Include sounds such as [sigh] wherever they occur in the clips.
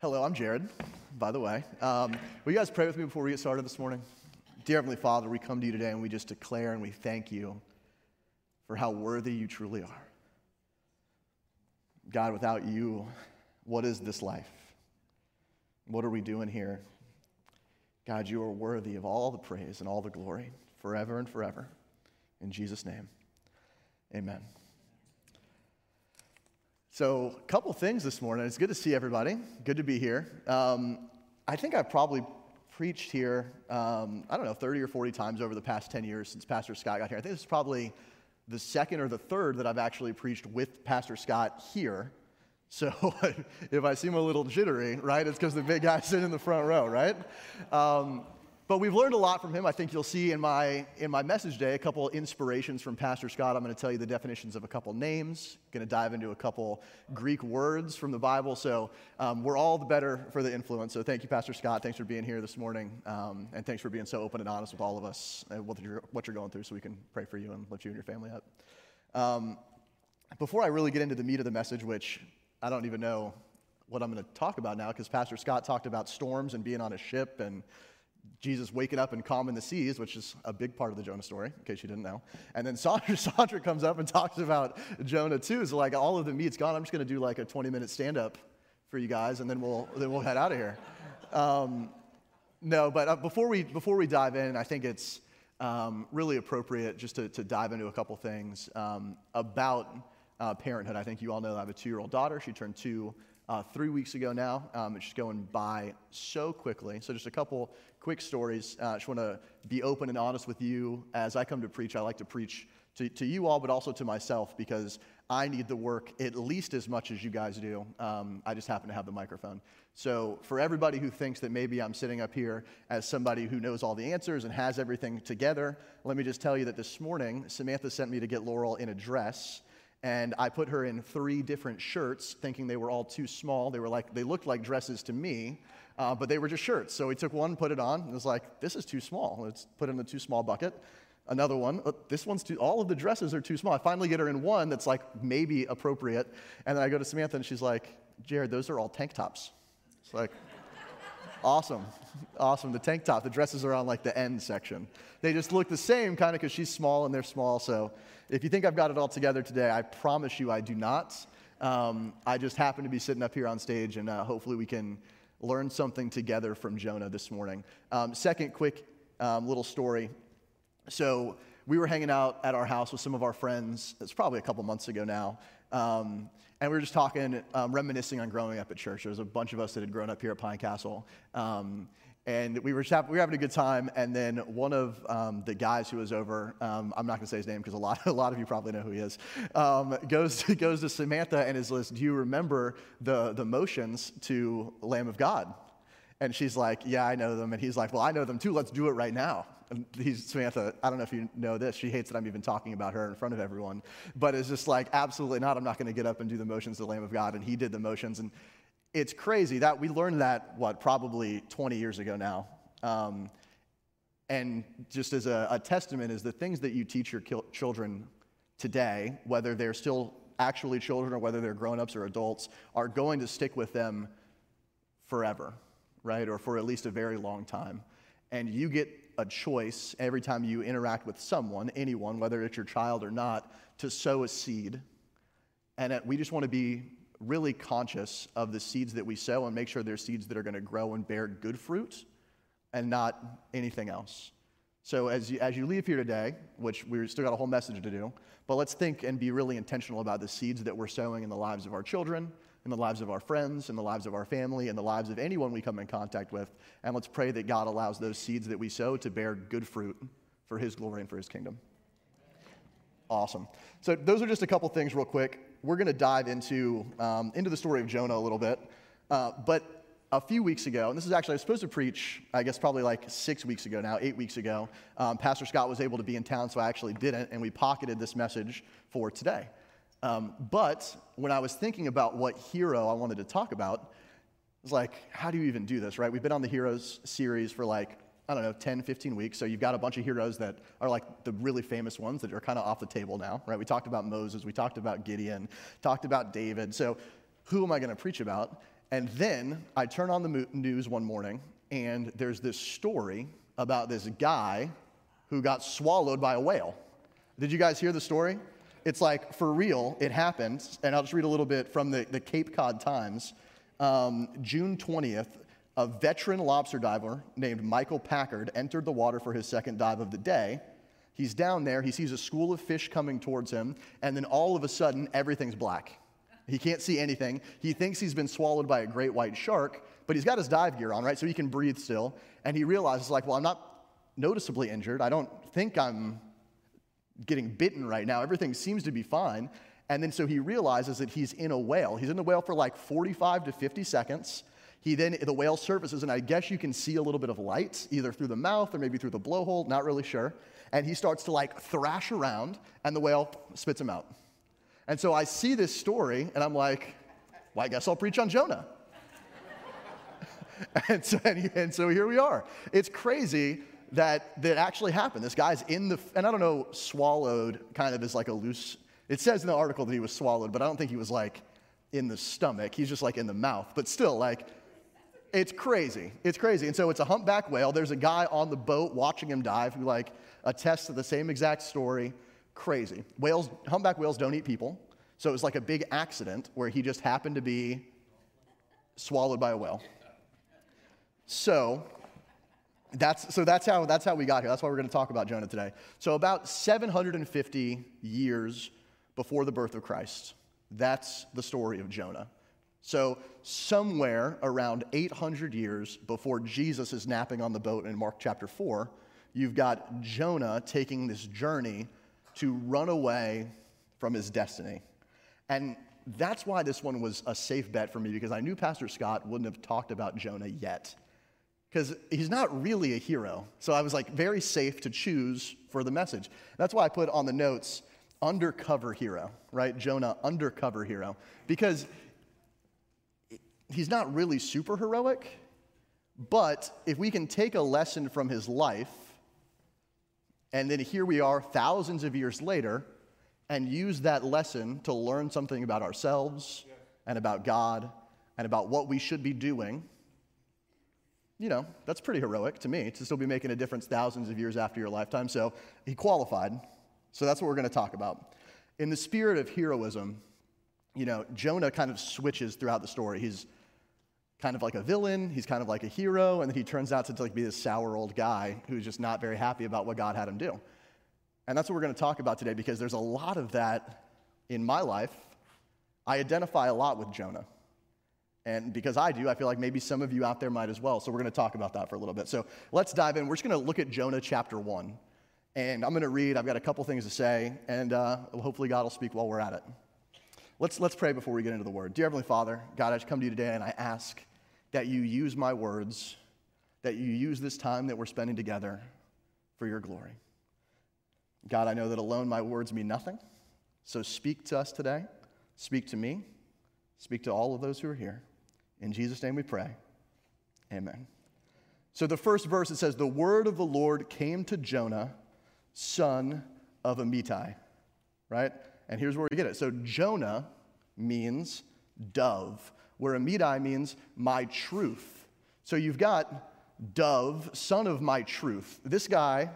Hello, I'm Jared, by the way. Um, will you guys pray with me before we get started this morning? Dear Heavenly Father, we come to you today and we just declare and we thank you for how worthy you truly are. God, without you, what is this life? What are we doing here? God, you are worthy of all the praise and all the glory forever and forever. In Jesus' name, amen. So, a couple things this morning. It's good to see everybody. Good to be here. Um, I think I've probably preached here, um, I don't know, 30 or 40 times over the past 10 years since Pastor Scott got here. I think this is probably the second or the third that I've actually preached with Pastor Scott here. So [laughs] if I seem a little jittery, right, it's because the big guy's [laughs] sitting in the front row, right? Um, but we've learned a lot from him. I think you'll see in my, in my message today a couple inspirations from Pastor Scott. I'm going to tell you the definitions of a couple names, going to dive into a couple Greek words from the Bible. So um, we're all the better for the influence. So thank you, Pastor Scott. Thanks for being here this morning. Um, and thanks for being so open and honest with all of us and what you're, what you're going through so we can pray for you and lift you and your family up. Um, before I really get into the meat of the message, which I don't even know what I'm going to talk about now because Pastor Scott talked about storms and being on a ship and Jesus waking up and calming the seas, which is a big part of the Jonah story, in case you didn't know. And then Sandra, [laughs] Sandra comes up and talks about Jonah too. So like all of the meat's gone. I'm just going to do like a 20 minute stand up for you guys, and then we'll then we'll head out of here. Um, no, but uh, before we before we dive in, I think it's um, really appropriate just to, to dive into a couple things um, about uh, parenthood. I think you all know I have a two year old daughter. She turned two uh, three weeks ago now. Um, it's just going by so quickly. So, just a couple quick stories. Uh, I just want to be open and honest with you. As I come to preach, I like to preach to, to you all, but also to myself because I need the work at least as much as you guys do. Um, I just happen to have the microphone. So, for everybody who thinks that maybe I'm sitting up here as somebody who knows all the answers and has everything together, let me just tell you that this morning, Samantha sent me to get Laurel in a dress and I put her in three different shirts, thinking they were all too small. They were like they looked like dresses to me, uh, but they were just shirts. So we took one, put it on, and was like, this is too small. Let's put it in the too small bucket. Another one, oh, this one's too. All of the dresses are too small. I finally get her in one that's like maybe appropriate, and then I go to Samantha, and she's like, Jared, those are all tank tops. It's like. Awesome. [laughs] Awesome. The tank top, the dresses are on like the end section. They just look the same kind of because she's small and they're small. So if you think I've got it all together today, I promise you I do not. Um, I just happen to be sitting up here on stage, and uh, hopefully we can learn something together from Jonah this morning. Um, second, quick um, little story. So we were hanging out at our house with some of our friends. It's probably a couple months ago now. Um, and we were just talking, um, reminiscing on growing up at church. There was a bunch of us that had grown up here at Pine Castle. Um, and we were, we were having a good time. And then one of um, the guys who was over, um, I'm not going to say his name because a lot, [laughs] a lot of you probably know who he is, um, goes, to, [laughs] goes to Samantha and is like, Do you remember the, the motions to Lamb of God? And she's like, Yeah, I know them. And he's like, Well, I know them too. Let's do it right now. And he's Samantha. I don't know if you know this. She hates that I'm even talking about her in front of everyone. But it's just like, absolutely not. I'm not going to get up and do the motions to the Lamb of God. And he did the motions. And it's crazy that we learned that, what, probably 20 years ago now. Um, and just as a, a, testament is the things that you teach your children today, whether they're still actually children or whether they're grown-ups or adults, are going to stick with them forever, right? Or for at least a very long time. And you get a choice every time you interact with someone, anyone, whether it's your child or not, to sow a seed. And we just want to be really conscious of the seeds that we sow and make sure they're seeds that are going to grow and bear good fruit and not anything else. So as you, as you leave here today, which we've still got a whole message to do, but let's think and be really intentional about the seeds that we're sowing in the lives of our children, in the lives of our friends, in the lives of our family, in the lives of anyone we come in contact with. And let's pray that God allows those seeds that we sow to bear good fruit for his glory and for his kingdom. Awesome. So those are just a couple things real quick. We're going to dive into, um, into the story of Jonah a little bit. Uh, but a few weeks ago, and this is actually, I was supposed to preach, I guess probably like six weeks ago now, eight weeks ago. Um, Pastor Scott was able to be in town, so I actually didn't, and we pocketed this message for today. Um, but when I was thinking about what hero I wanted to talk about, I was like, how do you even do this, right? We've been on the Heroes series for like I don't know, 10, 15 weeks. So you've got a bunch of heroes that are like the really famous ones that are kind of off the table now, right? We talked about Moses, we talked about Gideon, talked about David. So who am I going to preach about? and then I turn on the news one morning, and there's this story about this guy who got swallowed by a whale. Did you guys hear the story? It's like, for real, it happened. And I'll just read a little bit from the, the Cape Cod Times. Um, June 20th, a veteran lobster diver named Michael Packard entered the water for his second dive of the day. He's down there, he sees a school of fish coming towards him, and then all of a sudden, everything's black. He can't see anything. He thinks he's been swallowed by a great white shark, but he's got his dive gear on, right? So he can breathe still. And he realizes, like, well, I'm not noticeably injured. I don't think I'm getting bitten right now. Everything seems to be fine. And then so he realizes that he's in a whale. He's in the whale for like 45 to 50 seconds. He then, the whale surfaces, and I guess you can see a little bit of light, either through the mouth or maybe through the blowhole, not really sure. And he starts to like thrash around, and the whale spits him out. And so I see this story, and I'm like, well, I guess I'll preach on Jonah. [laughs] and, so, and, and so here we are. It's crazy that that actually happened. This guy's in the, and I don't know, swallowed kind of is like a loose, it says in the article that he was swallowed, but I don't think he was like in the stomach. He's just like in the mouth. But still, like, it's crazy. It's crazy. And so it's a humpback whale. There's a guy on the boat watching him dive who like attests to the same exact story. Crazy. Whales, humpback whales don't eat people. So it was like a big accident where he just happened to be swallowed by a whale. So that's, so that's how, that's how we got here. That's why we're going to talk about Jonah today. So, about 750 years before the birth of Christ, that's the story of Jonah. So, somewhere around 800 years before Jesus is napping on the boat in Mark chapter 4, you've got Jonah taking this journey to run away from his destiny. And that's why this one was a safe bet for me because I knew Pastor Scott wouldn't have talked about Jonah yet because he's not really a hero. So I was like very safe to choose for the message. That's why I put on the notes undercover hero, right? Jonah, undercover hero. Because he's not really super heroic, but if we can take a lesson from his life, and then here we are thousands of years later, and use that lesson to learn something about ourselves and about God and about what we should be doing you know, that's pretty heroic to me to still be making a difference thousands of years after your lifetime. So he qualified. So that's what we're going to talk about. In the spirit of heroism, you know, Jonah kind of switches throughout the story. He's kind of like a villain, he's kind of like a hero, and then he turns out to like be this sour old guy who's just not very happy about what God had him do. And that's what we're going to talk about today because there's a lot of that in my life. I identify a lot with Jonah. And because I do, I feel like maybe some of you out there might as well. So we're going to talk about that for a little bit. So let's dive in. We're just going to look at Jonah chapter 1. And I'm going to read. I've got a couple things to say, and uh, hopefully God will speak while we're at it. Let's, let's pray before we get into the word. Dear Heavenly Father, God, I come to you today and I ask that you use my words, that you use this time that we're spending together for your glory. God, I know that alone my words mean nothing. So speak to us today. Speak to me. Speak to all of those who are here. In Jesus' name we pray. Amen. So the first verse it says, The word of the Lord came to Jonah, son of Amittai. Right? And here's where we get it. So Jonah means dove, where Amittai means my truth. So you've got dove, son of my truth. This guy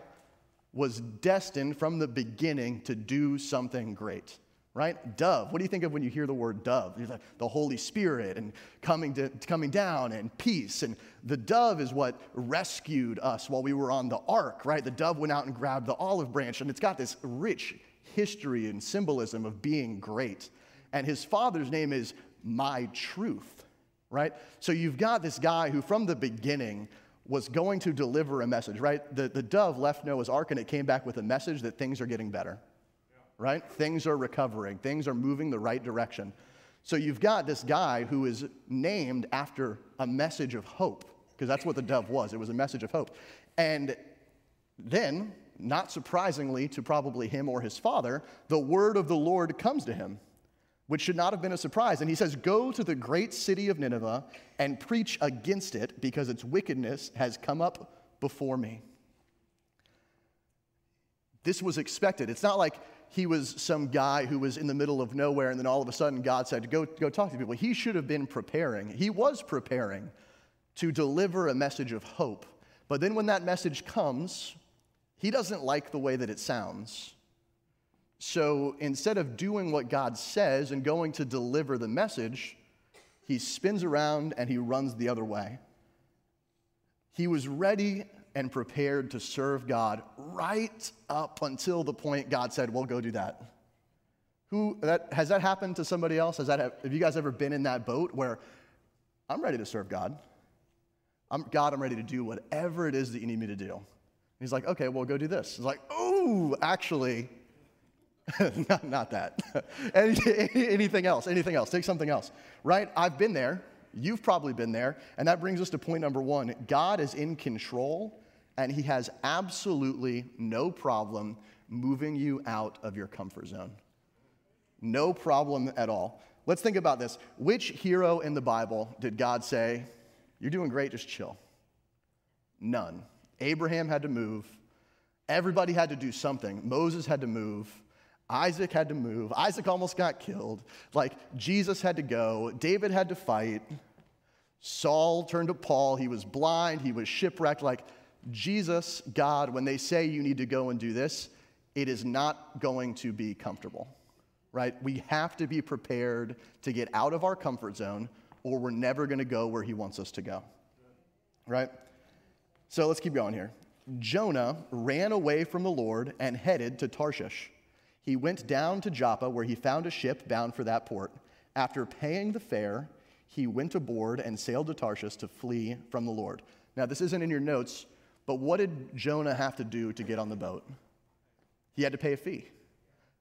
was destined from the beginning to do something great right? Dove. What do you think of when you hear the word dove? Like the Holy Spirit and coming, to, coming down and peace. And the dove is what rescued us while we were on the ark, right? The dove went out and grabbed the olive branch, and it's got this rich history and symbolism of being great. And his father's name is My Truth, right? So you've got this guy who, from the beginning, was going to deliver a message, right? The, the dove left Noah's ark and it came back with a message that things are getting better right? Things are recovering, things are moving the right direction. So you've got this guy who is named after a message of hope, because that's what the dove was. It was a message of hope. And then, not surprisingly to probably him or his father, the word of the Lord comes to him, which should not have been a surprise. And he says, Go to the great city of Nineveh and preach against it, because its wickedness has come up before me. This was expected. It's not like he was some guy who was in the middle of nowhere, and then all of a sudden God said, Go, go talk to people. He should have been preparing. He was preparing to deliver a message of hope. But then when that message comes, he doesn't like the way that it sounds. So instead of doing what God says and going to deliver the message, he spins around and he runs the other way. He was ready and prepared to serve God right up until the point God said, Well, go do that. Who, that, has that happened to somebody else? Has that, have, have you guys ever been in that boat where I'm ready to serve God? I'm, God, I'm ready to do whatever it is that you need me to do. he's like, okay, well, go do this. He's like, oh, actually, [laughs] not, not, that. [laughs] Any, anything else, anything else, take something else, right? I've been there. You've probably been there. And that brings us to point number one God is in control, and He has absolutely no problem moving you out of your comfort zone. No problem at all. Let's think about this. Which hero in the Bible did God say, You're doing great, just chill? None. Abraham had to move. Everybody had to do something. Moses had to move. Isaac had to move. Isaac almost got killed. Like, Jesus had to go. David had to fight. Saul turned to Paul. He was blind. He was shipwrecked. Like, Jesus, God, when they say you need to go and do this, it is not going to be comfortable, right? We have to be prepared to get out of our comfort zone, or we're never going to go where He wants us to go, right? So let's keep going here. Jonah ran away from the Lord and headed to Tarshish. He went down to Joppa, where he found a ship bound for that port. After paying the fare, he went aboard and sailed to Tarshish to flee from the Lord. Now, this isn't in your notes, but what did Jonah have to do to get on the boat? He had to pay a fee.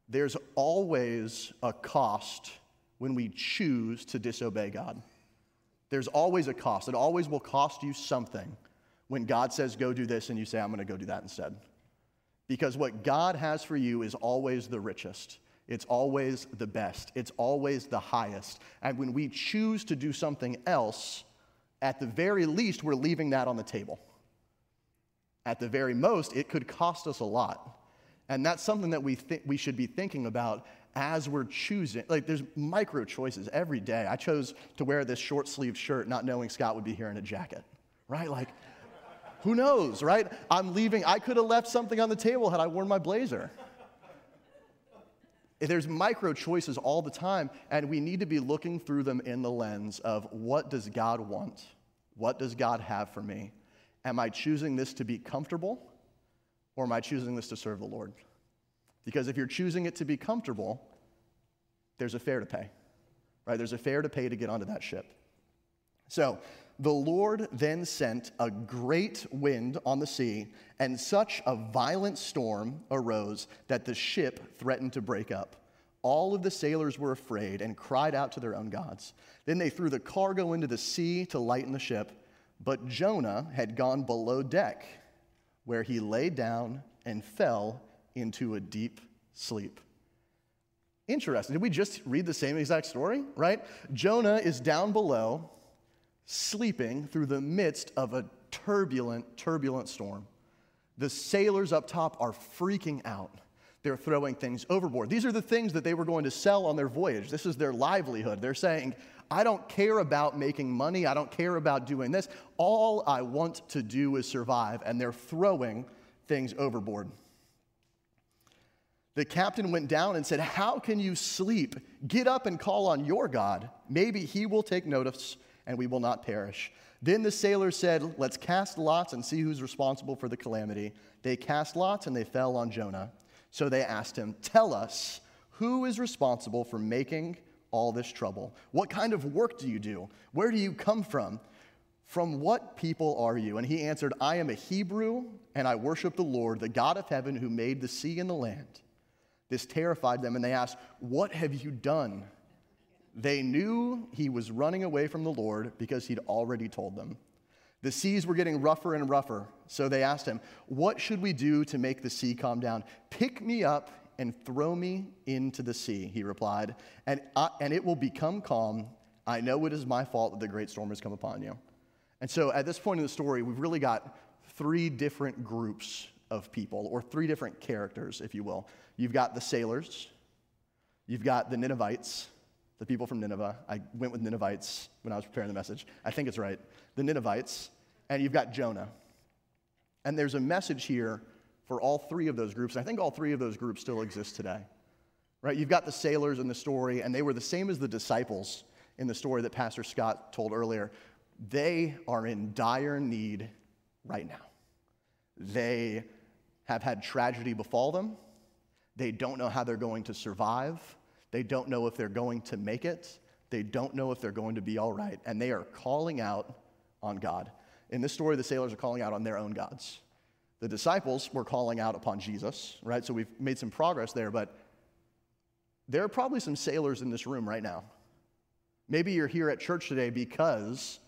There's always a cost when we choose to disobey God. There's always a cost. It always will cost you something when God says, go do this, and you say, I'm going to go do that instead. Because what God has for you is always the richest. It's always the best. It's always the highest. And when we choose to do something else, at the very least, we're leaving that on the table. At the very most, it could cost us a lot. And that's something that we, th- we should be thinking about as we're choosing. Like, there's micro choices every day. I chose to wear this short sleeved shirt not knowing Scott would be here in a jacket, right? Like, who knows, right? I'm leaving. I could have left something on the table had I worn my blazer. There's micro choices all the time, and we need to be looking through them in the lens of what does God want? What does God have for me? Am I choosing this to be comfortable, or am I choosing this to serve the Lord? Because if you're choosing it to be comfortable, there's a fare to pay, right? There's a fare to pay to get onto that ship. So, the Lord then sent a great wind on the sea, and such a violent storm arose that the ship threatened to break up. All of the sailors were afraid and cried out to their own gods. Then they threw the cargo into the sea to lighten the ship, but Jonah had gone below deck, where he lay down and fell into a deep sleep. Interesting. Did we just read the same exact story, right? Jonah is down below sleeping through the midst of a turbulent, turbulent storm. The sailors up top are freaking out. They're throwing things overboard. These are the things that they were going to sell on their voyage. This is their livelihood. They're saying, I don't care about making money. I don't care about doing this. All I want to do is survive. And they're throwing things overboard. The captain went down and said, How can you sleep? Get up and call on your God. Maybe he will take notice and we will not perish. Then the sailors said, Let's cast lots and see who's responsible for the calamity. They cast lots and they fell on Jonah. So they asked him, Tell us, who is responsible for making all this trouble? What kind of work do you do? Where do you come from? From what people are you? And he answered, I am a Hebrew, and I worship the Lord, the God of heaven, who made the sea and the land. This terrified them, and they asked, What have you done? They knew he was running away from the Lord because he'd already told them. The seas were getting rougher and rougher, so they asked him, What should we do to make the sea calm down? Pick me up and throw me into the sea, he replied, and, I, and it will become calm. I know it is my fault that the great storm has come upon you. And so at this point in the story, we've really got three different groups of people, or three different characters, if you will. You've got the sailors, you've got the Ninevites, the people from Nineveh. I went with Ninevites when I was preparing the message. I think it's right. The Ninevites, and you've got Jonah. And there's a message here for all three of those groups. I think all three of those groups still exist today. Right? You've got the sailors in the story, and they were the same as the disciples in the story that Pastor Scott told earlier. They are in dire need right now. They have had tragedy befall them. They don't know how they're going to survive. They don't know if they're going to make it. They don't know if they're going to be all right. And they are calling out on God. In this story, the sailors are calling out on their own gods. The disciples were calling out upon Jesus, right? So we've made some progress there, but there are probably some sailors in this room right now. Maybe you're here at church today because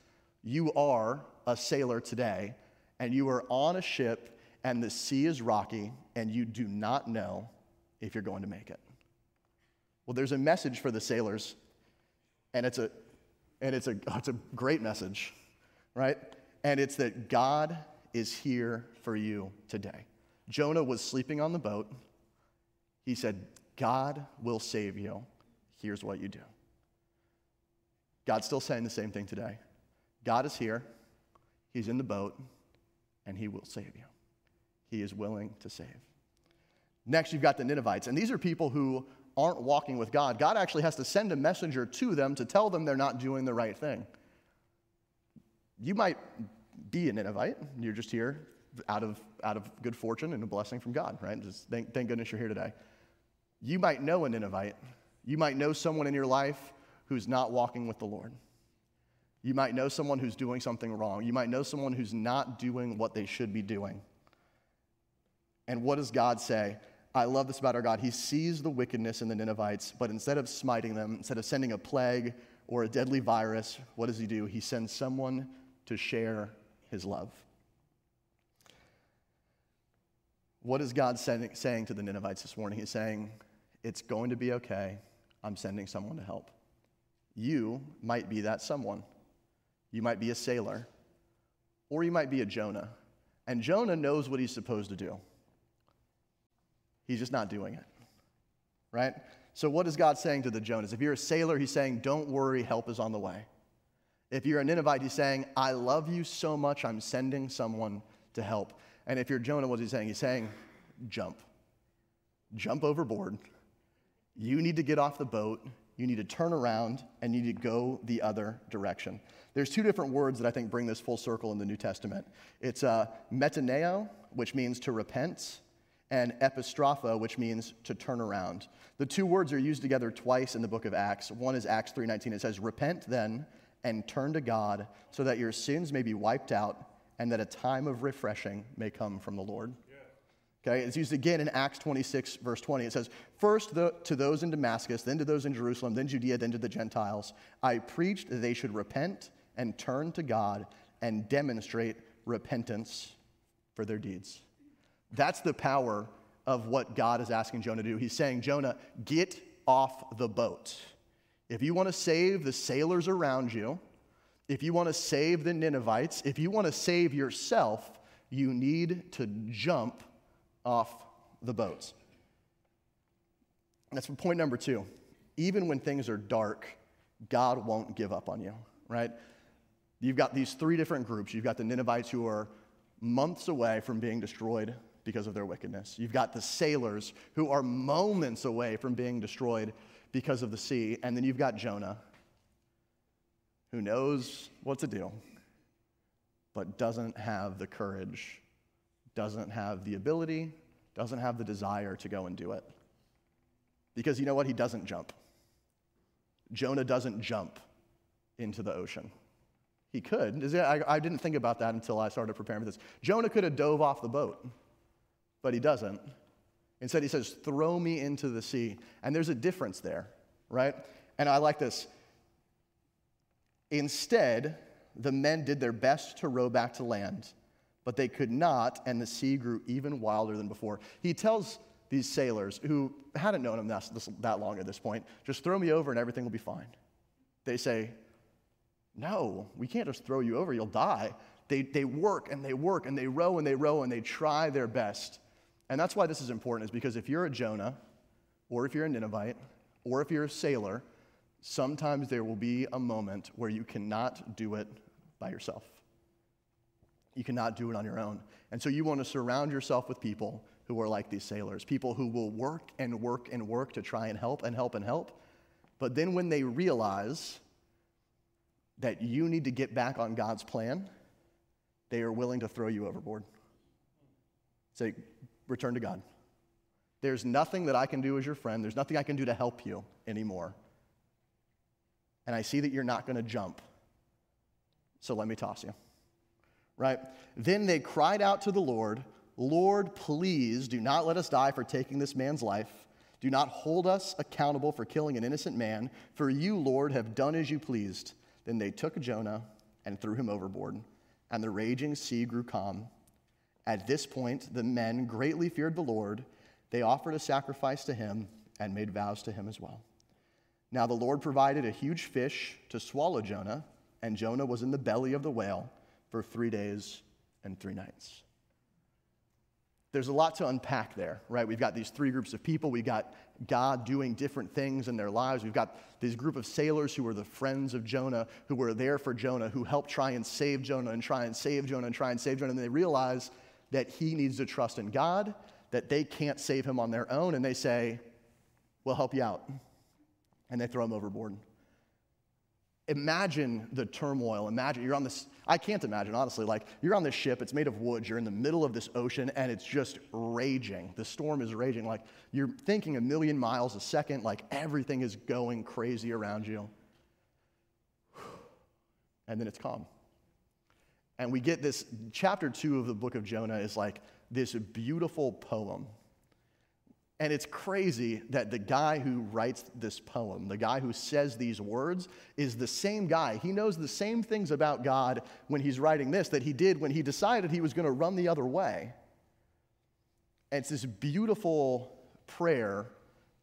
you are a sailor today and you are on a ship and the sea is rocky and you do not know if you're going to make it. Well, there's a message for the sailors, and it's a, and it's a, it's a great message, right? And it's that God is here for you today. Jonah was sleeping on the boat. He said, God will save you. Here's what you do. God's still saying the same thing today. God is here, He's in the boat, and He will save you. He is willing to save. Next, you've got the Ninevites, and these are people who aren't walking with God. God actually has to send a messenger to them to tell them they're not doing the right thing. You might be a Ninevite, you're just here out of, out of good fortune and a blessing from God, right? Just thank, thank goodness you're here today. You might know a Ninevite. You might know someone in your life who's not walking with the Lord. You might know someone who's doing something wrong. You might know someone who's not doing what they should be doing. And what does God say? I love this about our God. He sees the wickedness in the Ninevites, but instead of smiting them, instead of sending a plague or a deadly virus, what does he do? He sends someone to share his love. What is God saying to the Ninevites this morning? He's saying, It's going to be okay. I'm sending someone to help. You might be that someone. You might be a sailor, or you might be a Jonah. And Jonah knows what he's supposed to do. He's just not doing it, right? So, what is God saying to the Jonahs? If you're a sailor, he's saying, Don't worry, help is on the way. If you're a Ninevite, he's saying, I love you so much, I'm sending someone to help. And if you're Jonah, what's he saying? He's saying, Jump. Jump overboard. You need to get off the boat. You need to turn around and you need to go the other direction. There's two different words that I think bring this full circle in the New Testament. It's uh, metaneo, which means to repent, and epistropho, which means to turn around. The two words are used together twice in the book of Acts. One is Acts 3:19. It says, "Repent then and turn to God, so that your sins may be wiped out, and that a time of refreshing may come from the Lord." Okay, it's used again in Acts 26, verse 20. It says, First the, to those in Damascus, then to those in Jerusalem, then Judea, then to the Gentiles, I preached that they should repent and turn to God and demonstrate repentance for their deeds. That's the power of what God is asking Jonah to do. He's saying, Jonah, get off the boat. If you want to save the sailors around you, if you want to save the Ninevites, if you want to save yourself, you need to jump off the boats. That's point number two. Even when things are dark, God won't give up on you, right? You've got these three different groups. You've got the Ninevites who are months away from being destroyed because of their wickedness. You've got the sailors who are moments away from being destroyed because of the sea. And then you've got Jonah who knows what to do, but doesn't have the courage, doesn't have the ability, doesn't have the desire to go and do it. Because you know what? He doesn't jump. Jonah doesn't jump into the ocean. He could. I, I didn't think about that until I started preparing for this. Jonah could have dove off the boat, but he doesn't. Instead, he says, Throw me into the sea. And there's a difference there, right? And I like this. Instead, the men did their best to row back to land, but they could not, and the sea grew even wilder than before. He tells these sailors who hadn't known him that, that long at this point, just throw me over and everything will be fine. They say, no, we can't just throw you over, you'll die. They, they work and they work and they row and they row and they try their best. And that's why this is important, is because if you're a Jonah, or if you're a Ninevite, or if you're a sailor, sometimes there will be a moment where you cannot do it by yourself. You cannot do it on your own. And so you want to surround yourself with people who are like these sailors, people who will work and work and work to try and help and help and help. But then when they realize that you need to get back on God's plan, they are willing to throw you overboard. Say, return to God. There's nothing that I can do as your friend, there's nothing I can do to help you anymore. And I see that you're not going to jump. So let me toss you. Right? Then they cried out to the Lord, Lord, please do not let us die for taking this man's life. Do not hold us accountable for killing an innocent man, for you, Lord, have done as you pleased. Then they took Jonah and threw him overboard, and the raging sea grew calm. At this point, the men greatly feared the Lord. They offered a sacrifice to him and made vows to him as well. Now the Lord provided a huge fish to swallow Jonah, and Jonah was in the belly of the whale for three days and three nights there's a lot to unpack there, right? We've got these three groups of people. We've got God doing different things in their lives. We've got this group of sailors who were the friends of Jonah, who were there for Jonah, who helped try and save Jonah and try and save Jonah and try and save Jonah. And they realize that he needs to trust in God, that they can't save him on their own. And they say, We'll help you out. And they throw him overboard imagine the turmoil. Imagine you're on this, I can't imagine, honestly. Like, you're on this ship, it's made of wood, you're in the middle of this ocean, and it's just raging. The storm is raging. Like, you're thinking a million miles a second, like, everything is going crazy around you. [sighs] And then it's calm. And we get this chapter two of the book of Jonah is like this beautiful poem and it's crazy that the guy who writes this poem, the guy who says these words, is the same guy. He knows the same things about God when he's writing this that he did when he decided he was going to run the other way. And it's this beautiful prayer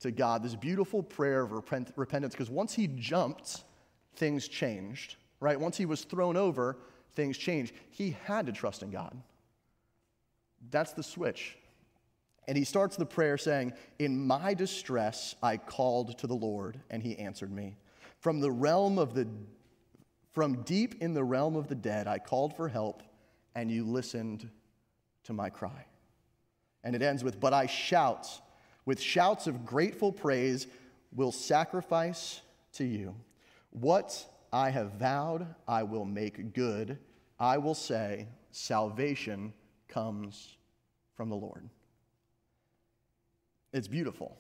to God, this beautiful prayer of repent- repentance, because once he jumped, things changed, right? Once he was thrown over, things change. He had to trust in God. That's the switch. And he starts the prayer saying, In my distress, I called to the Lord, and he answered me. From the realm of the from deep in the realm of the dead, I called for help, and you listened to my cry. And it ends with, But I shout, with shouts of grateful praise, will sacrifice to you. What I have vowed, I will make good. I will say, Salvation comes from the Lord. It's beautiful.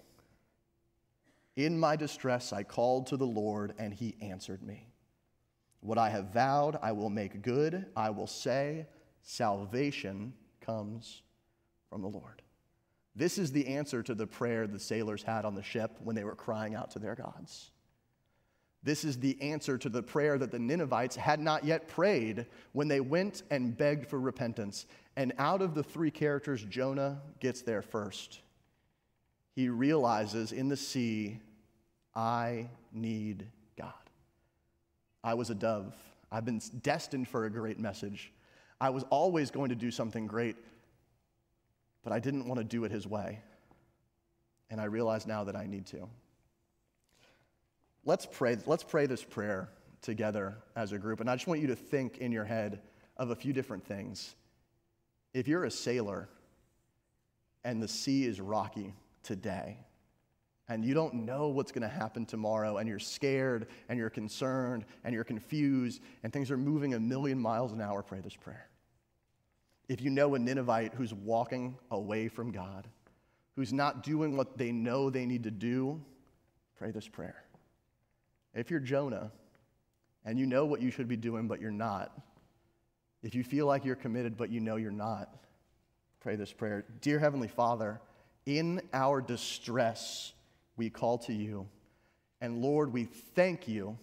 In my distress, I called to the Lord, and he answered me. What I have vowed, I will make good. I will say, Salvation comes from the Lord. This is the answer to the prayer the sailors had on the ship when they were crying out to their gods. This is the answer to the prayer that the Ninevites had not yet prayed when they went and begged for repentance. And out of the three characters, Jonah gets there first he realizes in the sea, I need God. I was a dove. I've been destined for a great message. I was always going to do something great, but I didn't want to do it his way. And I realize now that I need to. Let's pray, let's pray this prayer together as a group. And I just want you to think in your head of a few different things. If you're a sailor and the sea is rocky, today. And you don't know what's going to happen tomorrow, and you're scared, and you're concerned, and you're confused, and things are moving a million miles an hour. Pray this prayer. If you know a Ninevite who's walking away from God, who's not doing what they know they need to do, pray this prayer. If you're Jonah and you know what you should be doing, but you're not, if you feel like you're committed, but you know you're not, pray this prayer. Dear Heavenly Father, in our distress, we call to you. And Lord, we thank you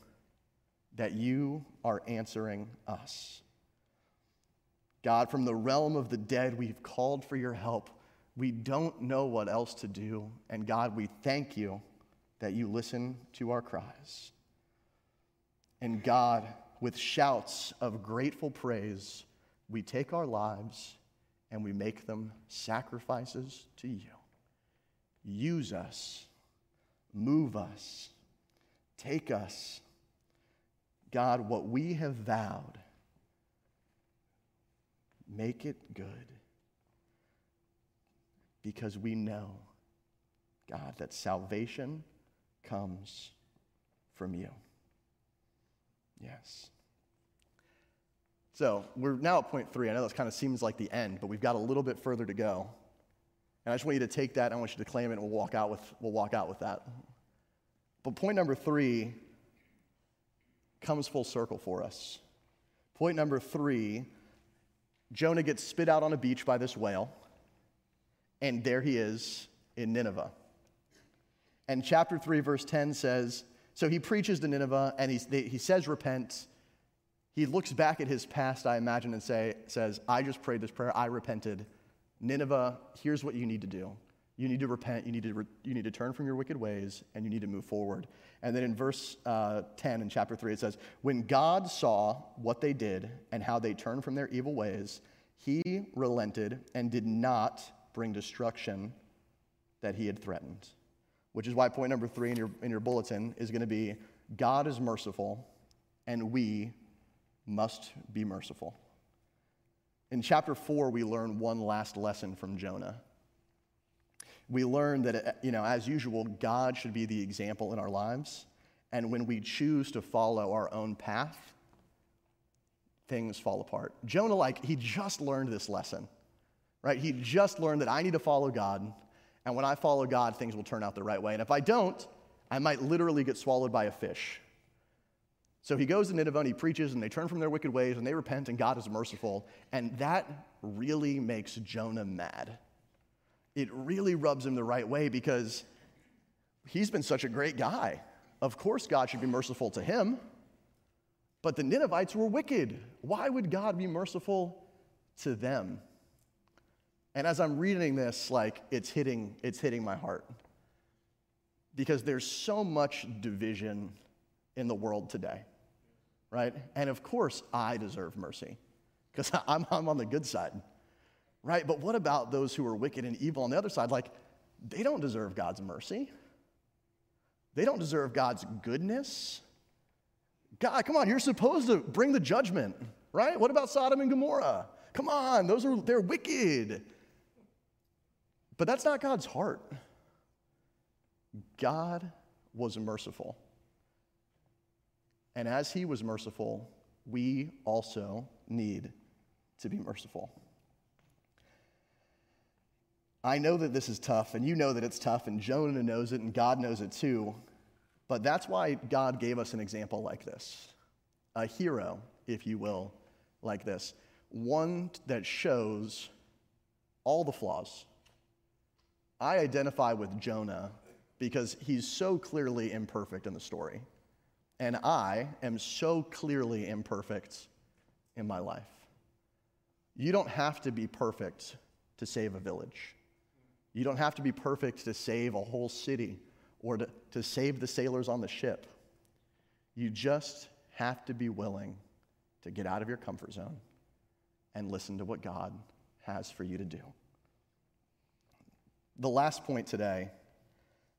that you are answering us. God, from the realm of the dead, we've called for your help. We don't know what else to do. And God, we thank you that you listen to our cries. And God, with shouts of grateful praise, we take our lives and we make them sacrifices to you. Use us, move us, take us. God, what we have vowed, make it good. Because we know, God, that salvation comes from you. Yes. So we're now at point three. I know this kind of seems like the end, but we've got a little bit further to go. And I just want you to take that, I want you to claim it, and we'll walk out with, we'll walk out with that. But point number three comes full circle for us. Point number three Jonah gets spit out on a beach by this whale, and there he is in Nineveh. And chapter 3, verse 10 says, So he preaches to Nineveh, and he, he says, Repent. He looks back at his past, I imagine, and say, says, I just prayed this prayer, I repented. Nineveh, here's what you need to do. You need to repent, you need to, re- you need to turn from your wicked ways, and you need to move forward. And then in verse uh, 10 in chapter 3, it says, When God saw what they did and how they turned from their evil ways, he relented and did not bring destruction that he had threatened. Which is why point number three in your, in your bulletin is going to be God is merciful, and we must be merciful. In chapter 4, we learn one last lesson from Jonah. We learn that, uh, you know, as usual, God should be the example in our lives. And when we choose to follow our own path, things fall apart. Jonah, like, he just learned this lesson, right? He just learned that I need to follow God. And when I follow God, things will turn out the right way. And if I don't, I might literally get swallowed by a fish. So he goes to Nineveh and he preaches, and they turn from their wicked ways and they repent, and God is merciful. And that really makes Jonah mad. It really rubs him the right way because he's been such a great guy. Of course, God should be merciful to him. But the Ninevites were wicked. Why would God be merciful to them? And as I'm reading this, like it's hitting, it's hitting my heart. Because there's so much division in the world today right? And of course, I deserve mercy because [laughs] I'm, I'm on the good side, right? But what about those who are wicked and evil on the other side? Like, they don't deserve God's mercy, they don't deserve God's goodness. God, come on, you're supposed to bring the judgment, right? What about Sodom and Gomorrah? Come on, those are they're wicked. But that's not God's heart. God was merciful. And as he was merciful, we also need to be merciful. I know that this is tough, and you know that it's tough, and Jonah knows it, and God knows it too. But that's why God gave us an example like this a hero, if you will, like this. One that shows all the flaws. I identify with Jonah because he's so clearly imperfect in the story and I am so clearly imperfect in my life. You don't have to be perfect to save a village. You don't have to be perfect to save a whole city or to, to save the sailors on the ship. You just have to be willing to get out of your comfort zone and listen to what God has for you to do. The last point today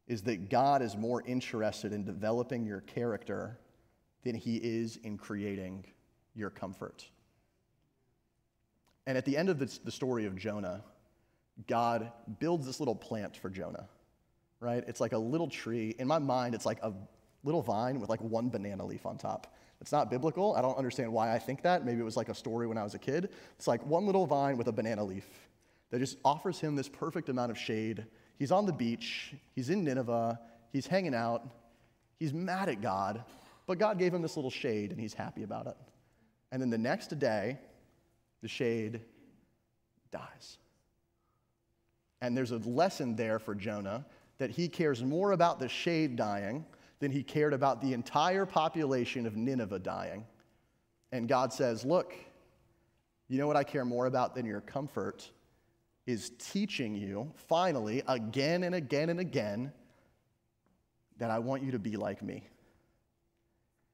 is that God is more interested in developing your character than he is in creating your comfort. And at the end of this, the story of Jonah, God builds this little plant for Jonah, right? It's like a little tree. In my mind, it's like a little vine with like one banana leaf on top. It's not biblical. I don't understand why I think that. Maybe it was like a story when I was a kid. It's like one little vine with a banana leaf that just offers him this perfect amount of shade He's on the beach, he's in Nineveh, he's hanging out, he's mad at God, but God gave him this little shade and he's happy about it. And then the next day, the shade dies. And there's a lesson there for Jonah that he cares more about the shade dying than he cared about the entire population of Nineveh dying. And God says, Look, you know what I care more about than your comfort? Is teaching you, finally, again and again and again, that I want you to be like me.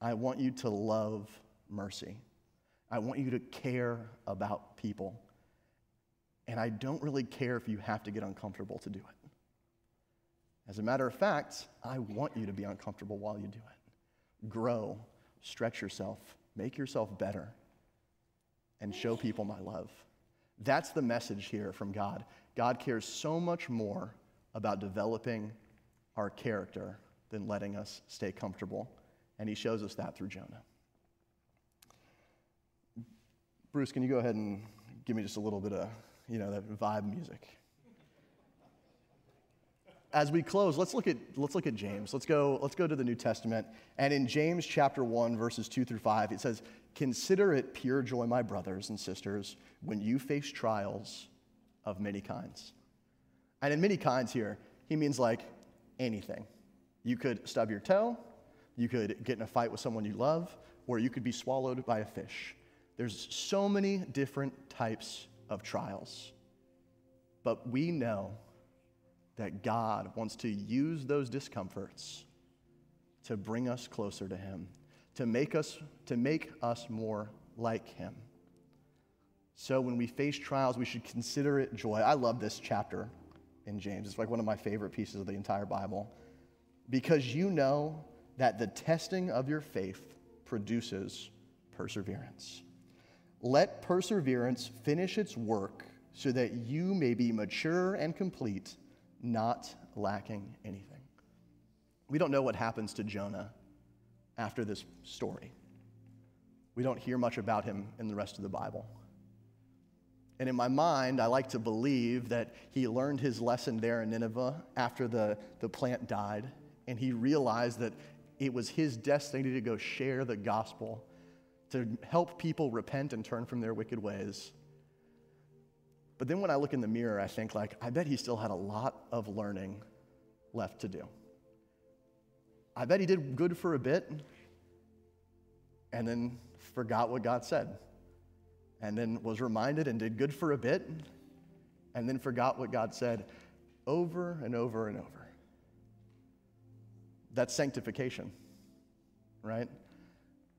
I want you to love mercy. I want you to care about people. And I don't really care if you have to get uncomfortable to do it. As a matter of fact, I want you to be uncomfortable while you do it. Grow, stretch yourself, make yourself better, and show people my love. That's the message here from God. God cares so much more about developing our character than letting us stay comfortable. And he shows us that through Jonah. Bruce, can you go ahead and give me just a little bit of, you know, that vibe music? As we close, let's look at let's look at James. Let's go let's go to the New Testament. And in James chapter 1 verses 2 through 5, it says, "Consider it pure joy, my brothers and sisters, when you face trials of many kinds." And in many kinds here, he means like anything. You could stub your toe, you could get in a fight with someone you love, or you could be swallowed by a fish. There's so many different types of trials. But we know that God wants to use those discomforts to bring us closer to him, to make us to make us more like him. So when we face trials, we should consider it joy. I love this chapter in James. It's like one of my favorite pieces of the entire Bible because you know that the testing of your faith produces perseverance. Let perseverance finish its work so that you may be mature and complete, not lacking anything. We don't know what happens to Jonah after this story. We don't hear much about him in the rest of the Bible. And in my mind, I like to believe that he learned his lesson there in Nineveh after the, the plant died, and he realized that it was his destiny to go share the gospel, to help people repent and turn from their wicked ways. But then when I look in the mirror, I think, like, I bet he still had a lot of learning left to do. I bet he did good for a bit and then forgot what God said and then was reminded and did good for a bit, and then forgot what God said over and over and over. That's sanctification, right?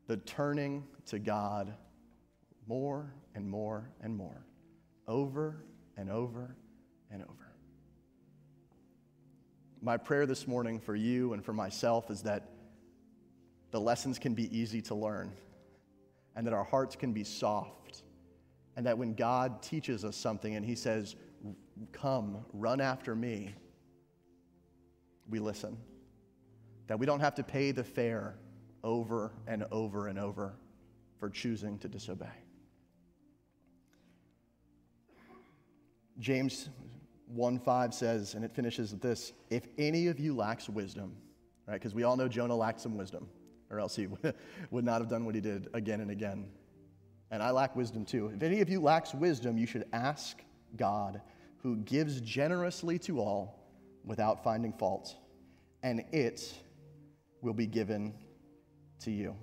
The turning to God more and more and more, over and over and over. My prayer this morning for you and for myself is that the lessons can be easy to learn and that our hearts can be soft and that when God teaches us something and He says, Come, run after me, we listen. That we don't have to pay the fare over and over and over for choosing to disobey. James 1 5 says, and it finishes with this if any of you lacks wisdom, right? Because we all know Jonah lacked some wisdom, or else he [laughs] would not have done what he did again and again and I lack wisdom too. If any of you lacks wisdom, you should ask God, who gives generously to all without finding fault, and it will be given to you.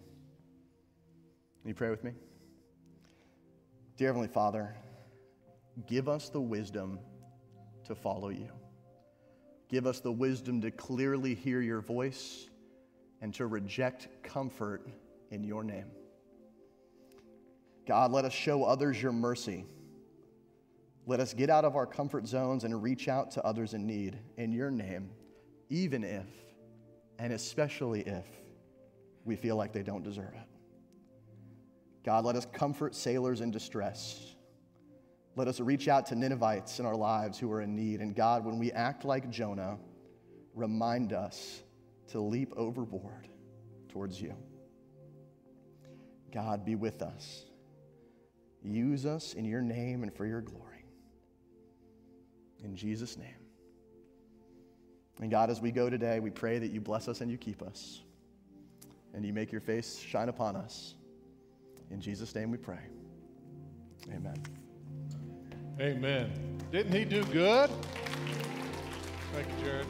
Can you pray with me? Dear Heavenly Father, give us the wisdom to follow you. Give us the wisdom to clearly hear your voice and to reject comfort in your name. God, let us show others your mercy. Let us get out of our comfort zones and reach out to others in need in your name, even if, and especially if, we feel like they don't deserve it. God, let us comfort sailors in distress. Let us reach out to Ninevites in our lives who are in need. And God, when we act like Jonah, remind us to leap overboard towards you. God, be with us. Use us in your name and for your glory. In Jesus' name. And God, as we go today, we pray that you bless us and you keep us. And you make your face shine upon us. In Jesus' name we pray. Amen. Amen. Didn't he do good? Thank you, Jared.